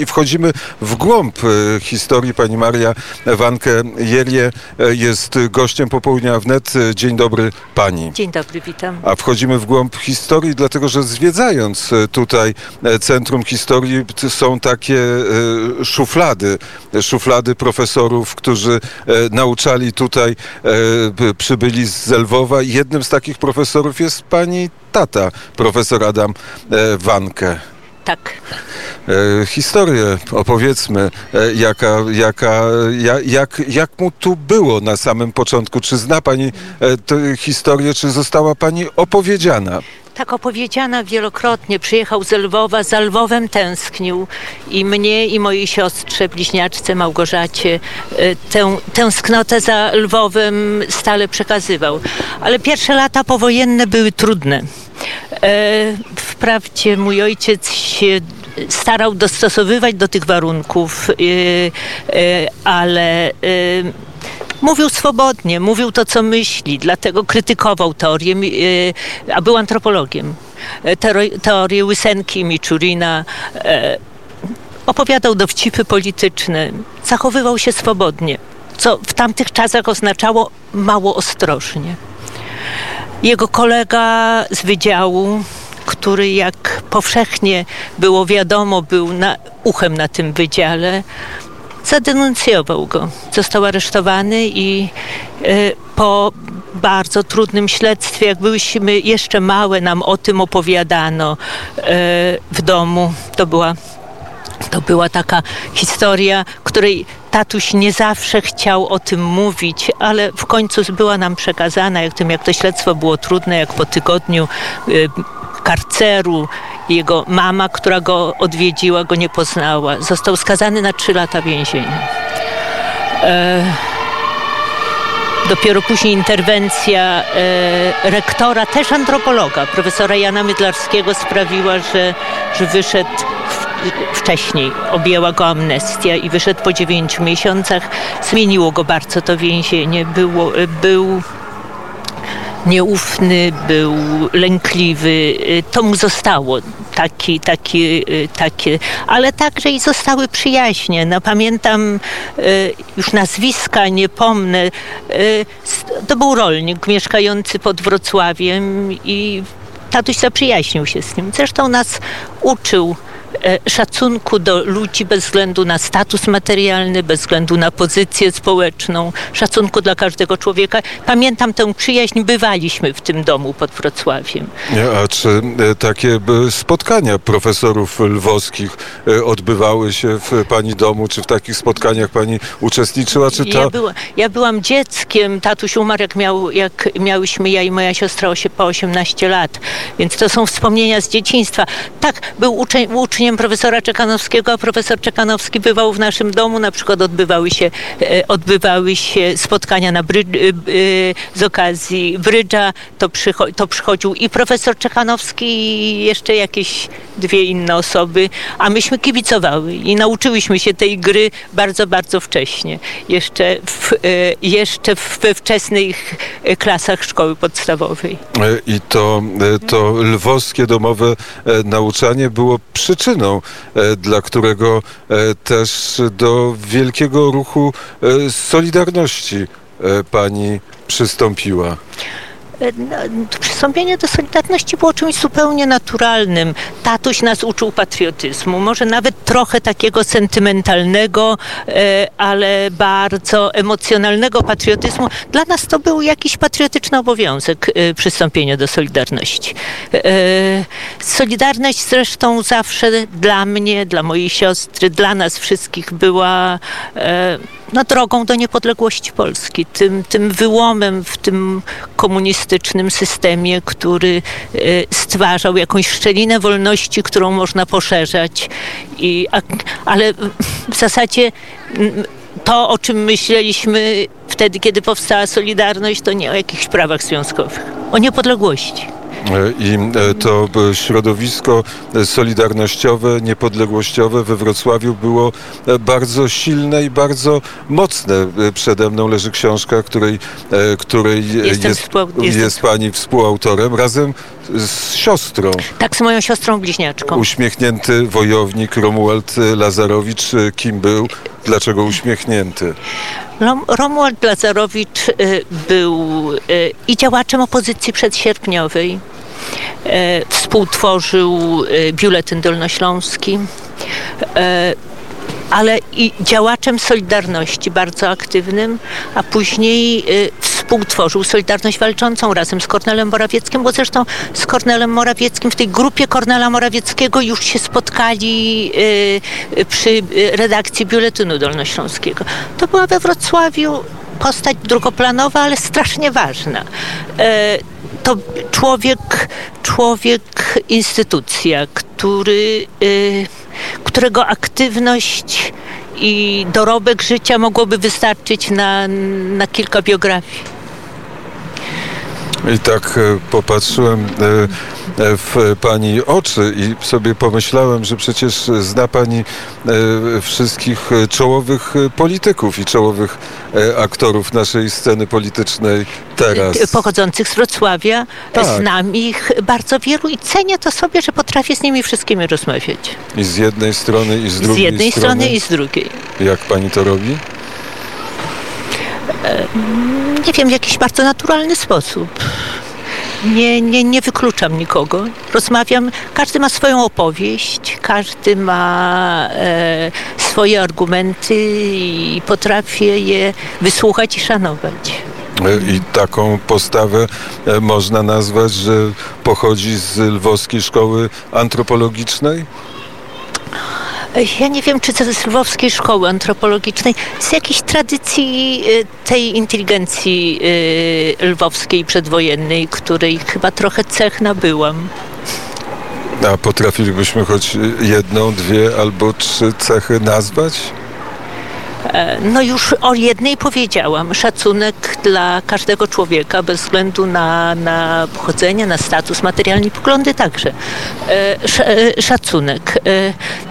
I wchodzimy w głąb e, historii. Pani Maria Wankę-Jerje e, jest gościem popołudnia wnet. E, Dzień dobry pani. Dzień dobry, witam. A wchodzimy w głąb historii, dlatego że zwiedzając e, tutaj Centrum Historii są takie szuflady, szuflady profesorów, którzy nauczali tutaj, przybyli z Lwowa. Jednym z takich profesorów jest pani tata, profesor Adam Wankę. Tak. E, historię opowiedzmy, e, jaka, jaka, ja, jak, jak mu tu było na samym początku. Czy zna pani e, tę historię, czy została pani opowiedziana? Tak opowiedziana wielokrotnie. Przyjechał z Lwowa, za Lwowem tęsknił i mnie i mojej siostrze, bliźniaczce Małgorzacie, tę tęsknotę za Lwowem stale przekazywał. Ale pierwsze lata powojenne były trudne. Wprawdzie mój ojciec się starał dostosowywać do tych warunków, e, e, ale e, Mówił swobodnie, mówił to, co myśli, dlatego krytykował teorię, a był antropologiem. E, Teori- Teorię Łysenki, Miczurina. e, Opowiadał dowcipy polityczne, zachowywał się swobodnie, co w tamtych czasach oznaczało mało ostrożnie. Jego kolega z wydziału, który jak powszechnie było wiadomo, był na, uchem na tym wydziale, zadenuncjował go. Został aresztowany i e, po bardzo trudnym śledztwie, jak byliśmy jeszcze małe, nam o tym opowiadano e, w domu. To była to była taka historia, której tatuś nie zawsze chciał o tym mówić, ale w końcu była nam przekazana, jak tym, jak to śledztwo było trudne, jak po tygodniu y, karceru jego mama, która go odwiedziła, go nie poznała. Został skazany na trzy lata więzienia. E, Dopiero później interwencja e, rektora, też antropologa, profesora Jana Mydlarskiego sprawiła, że, że wyszedł wcześniej. Objęła go amnestia i wyszedł po dziewięciu miesiącach. Zmieniło go bardzo to więzienie. Było, był nieufny, był lękliwy. Y, To mu zostało. Taki, taki, y, takie, ale także i zostały przyjaźnie. No, pamiętam y, już nazwiska, nie pomnę. To był rolnik mieszkający pod Wrocławiem i tatuś zaprzyjaźnił się z nim. Zresztą nas uczył szacunku do ludzi bez względu na status materialny, bez względu na pozycję społeczną, szacunku dla każdego człowieka. Pamiętam tę przyjaźń, bywaliśmy w tym domu pod Wrocławiem. A czy e, takie e, spotkania profesorów lwowskich e, odbywały się w pani domu, czy w takich spotkaniach pani uczestniczyła, czy to... Ja, była, ja byłam dzieckiem, tatuś umarł jak, miał, jak miałyśmy ja i moja siostra osie, po 18 lat, więc to są wspomnienia z dzieciństwa. Tak, był uczeń, uczniem profesora Czekanowskiego, a profesor Czekanowski bywał w naszym domu, na przykład odbywały się, e, odbywały się spotkania na e, e, z okazji brydża, to, przycho, to przychodził i profesor Czekanowski i jeszcze jakieś dwie inne osoby, a myśmy kibicowały i nauczyłyśmy się tej gry bardzo, bardzo wcześnie. Jeszcze, w, e, jeszcze we wczesnych e, klasach szkoły podstawowej. E, I to, to lwowskie domowe nauczanie było przyczyną, dla którego też do wielkiego ruchu Solidarności pani przystąpiła. No, Przystąpienie do Solidarności było czymś zupełnie naturalnym. Tatuś nas uczył patriotyzmu, może nawet trochę takiego sentymentalnego, e, ale bardzo emocjonalnego patriotyzmu. Dla nas to był jakiś patriotyczny obowiązek e, przystąpienie do Solidarności. E, Solidarność zresztą zawsze dla mnie, dla mojej siostry, dla nas wszystkich była no, drogą do niepodległości Polski, tym, tym wyłomem w tym komunistycznym systemie, który e, stwarzał jakąś szczelinę wolności, którą można poszerzać. I, a, ale w zasadzie to, o czym myśleliśmy wtedy, kiedy powstała Solidarność, to nie o jakichś prawach związkowych, o niepodległości. I e, to b- środowisko e, solidarnościowe, niepodległościowe we Wrocławiu było e, bardzo silne i bardzo mocne. E, Przede mną leży książka, której, e, której e, Jestem jest, współ- jest pani współautorem razem z siostrą. Tak, z moją siostrą bliźniaczką. Uśmiechnięty wojownik Romuald Lazarowicz. E, Kim był? Dlaczego uśmiechnięty? Rom, Romuald Lazarowicz y, był y, i działaczem opozycji przedsierpniowej. Y, współtworzył Biuletyn Dolnośląski, ale i działaczem Solidarności bardzo aktywnym, a później współtworzył Solidarność Walczącą razem z Kornelem Morawieckim, bo zresztą z Kornelem Morawieckim w tej grupie Kornela Morawieckiego już się spotkali y, przy y, redakcji Biuletynu Dolnośląskiego. To była we Wrocławiu postać drugoplanowa, ale strasznie ważna. E, To człowiek, człowiek instytucja, który, y, którego aktywność i dorobek życia mogłoby wystarczyć na, na kilka biografii. I tak e, popatrzyłem e, e, w pani oczy i sobie pomyślałem, że przecież zna pani wszystkich czołowych polityków i czołowych aktorów naszej sceny politycznej teraz. Pochodzących z Wrocławia, Tak. znam ich bardzo wielu i cenię to sobie, że potrafię z nimi wszystkimi rozmawiać. I z jednej strony, i z Z drugiej jednej strony i z drugiej. Jak pani to robi? Nie wiem, w jakiś bardzo naturalny sposób. Nie, nie, nie wykluczam nikogo. Rozmawiam, każdy ma swoją opowieść, każdy ma e, swoje argumenty i potrafię je wysłuchać i szanować. E, I taką postawę e, można nazwać, że pochodzi z lwowskiej szkoły antropologicznej? Ja nie wiem, czy to z Lwowskiej Szkoły Antropologicznej, z jakiejś tradycji e, tej inteligencji e, lwowskiej przedwojennej, której chyba trochę cech nabyłam. A potrafilibyśmy choć jedną, dwie albo trzy cechy nazwać? No już o jednej powiedziałam. Szacunek dla każdego człowieka bez względu na, na pochodzenie, na status materialny poglądy także. E, e, Szacunek. E,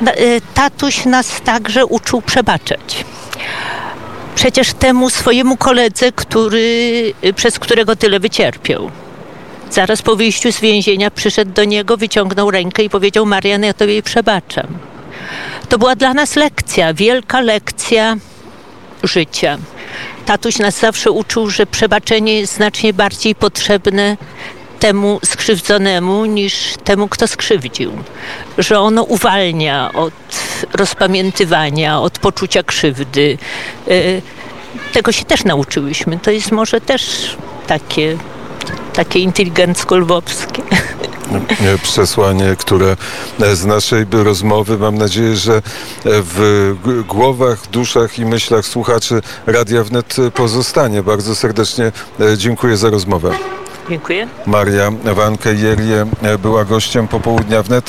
e, Tatuś nas także uczył przebaczać. Przecież temu swojemu koledze, który, przez którego tyle wycierpiał. Zaraz po wyjściu z więzienia przyszedł do niego, wyciągnął rękę i powiedział: Marian, ja tobie przebaczam. To była dla nas lekcja, wielka lekcja życia. Tatuś nas zawsze uczył, że przebaczenie jest znacznie bardziej potrzebne temu skrzywdzonemu niż temu, kto skrzywdził. Że ono uwalnia od rozpamiętywania, od poczucia krzywdy. Y, Tego się też nauczyłyśmy. To jest może też takie, takie inteligencko-lwowskie. e, przesłanie, które e, z naszej rozmowy, mam nadzieję, że e, w głowach, duszach i myślach słuchaczy Radia Wnet pozostanie. Bardzo serdecznie dziękuję za rozmowę. Dziękuję. Maria Wanke-Jerie e, była gościem popołudnia Wnet.